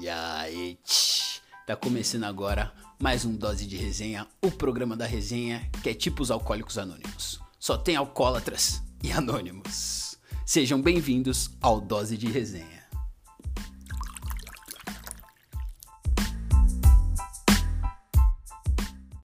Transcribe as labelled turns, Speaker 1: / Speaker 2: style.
Speaker 1: E aí, tch, tá começando agora mais um Dose de Resenha, o programa da resenha que é tipo os alcoólicos anônimos. Só tem alcoólatras e anônimos. Sejam bem-vindos ao Dose de Resenha.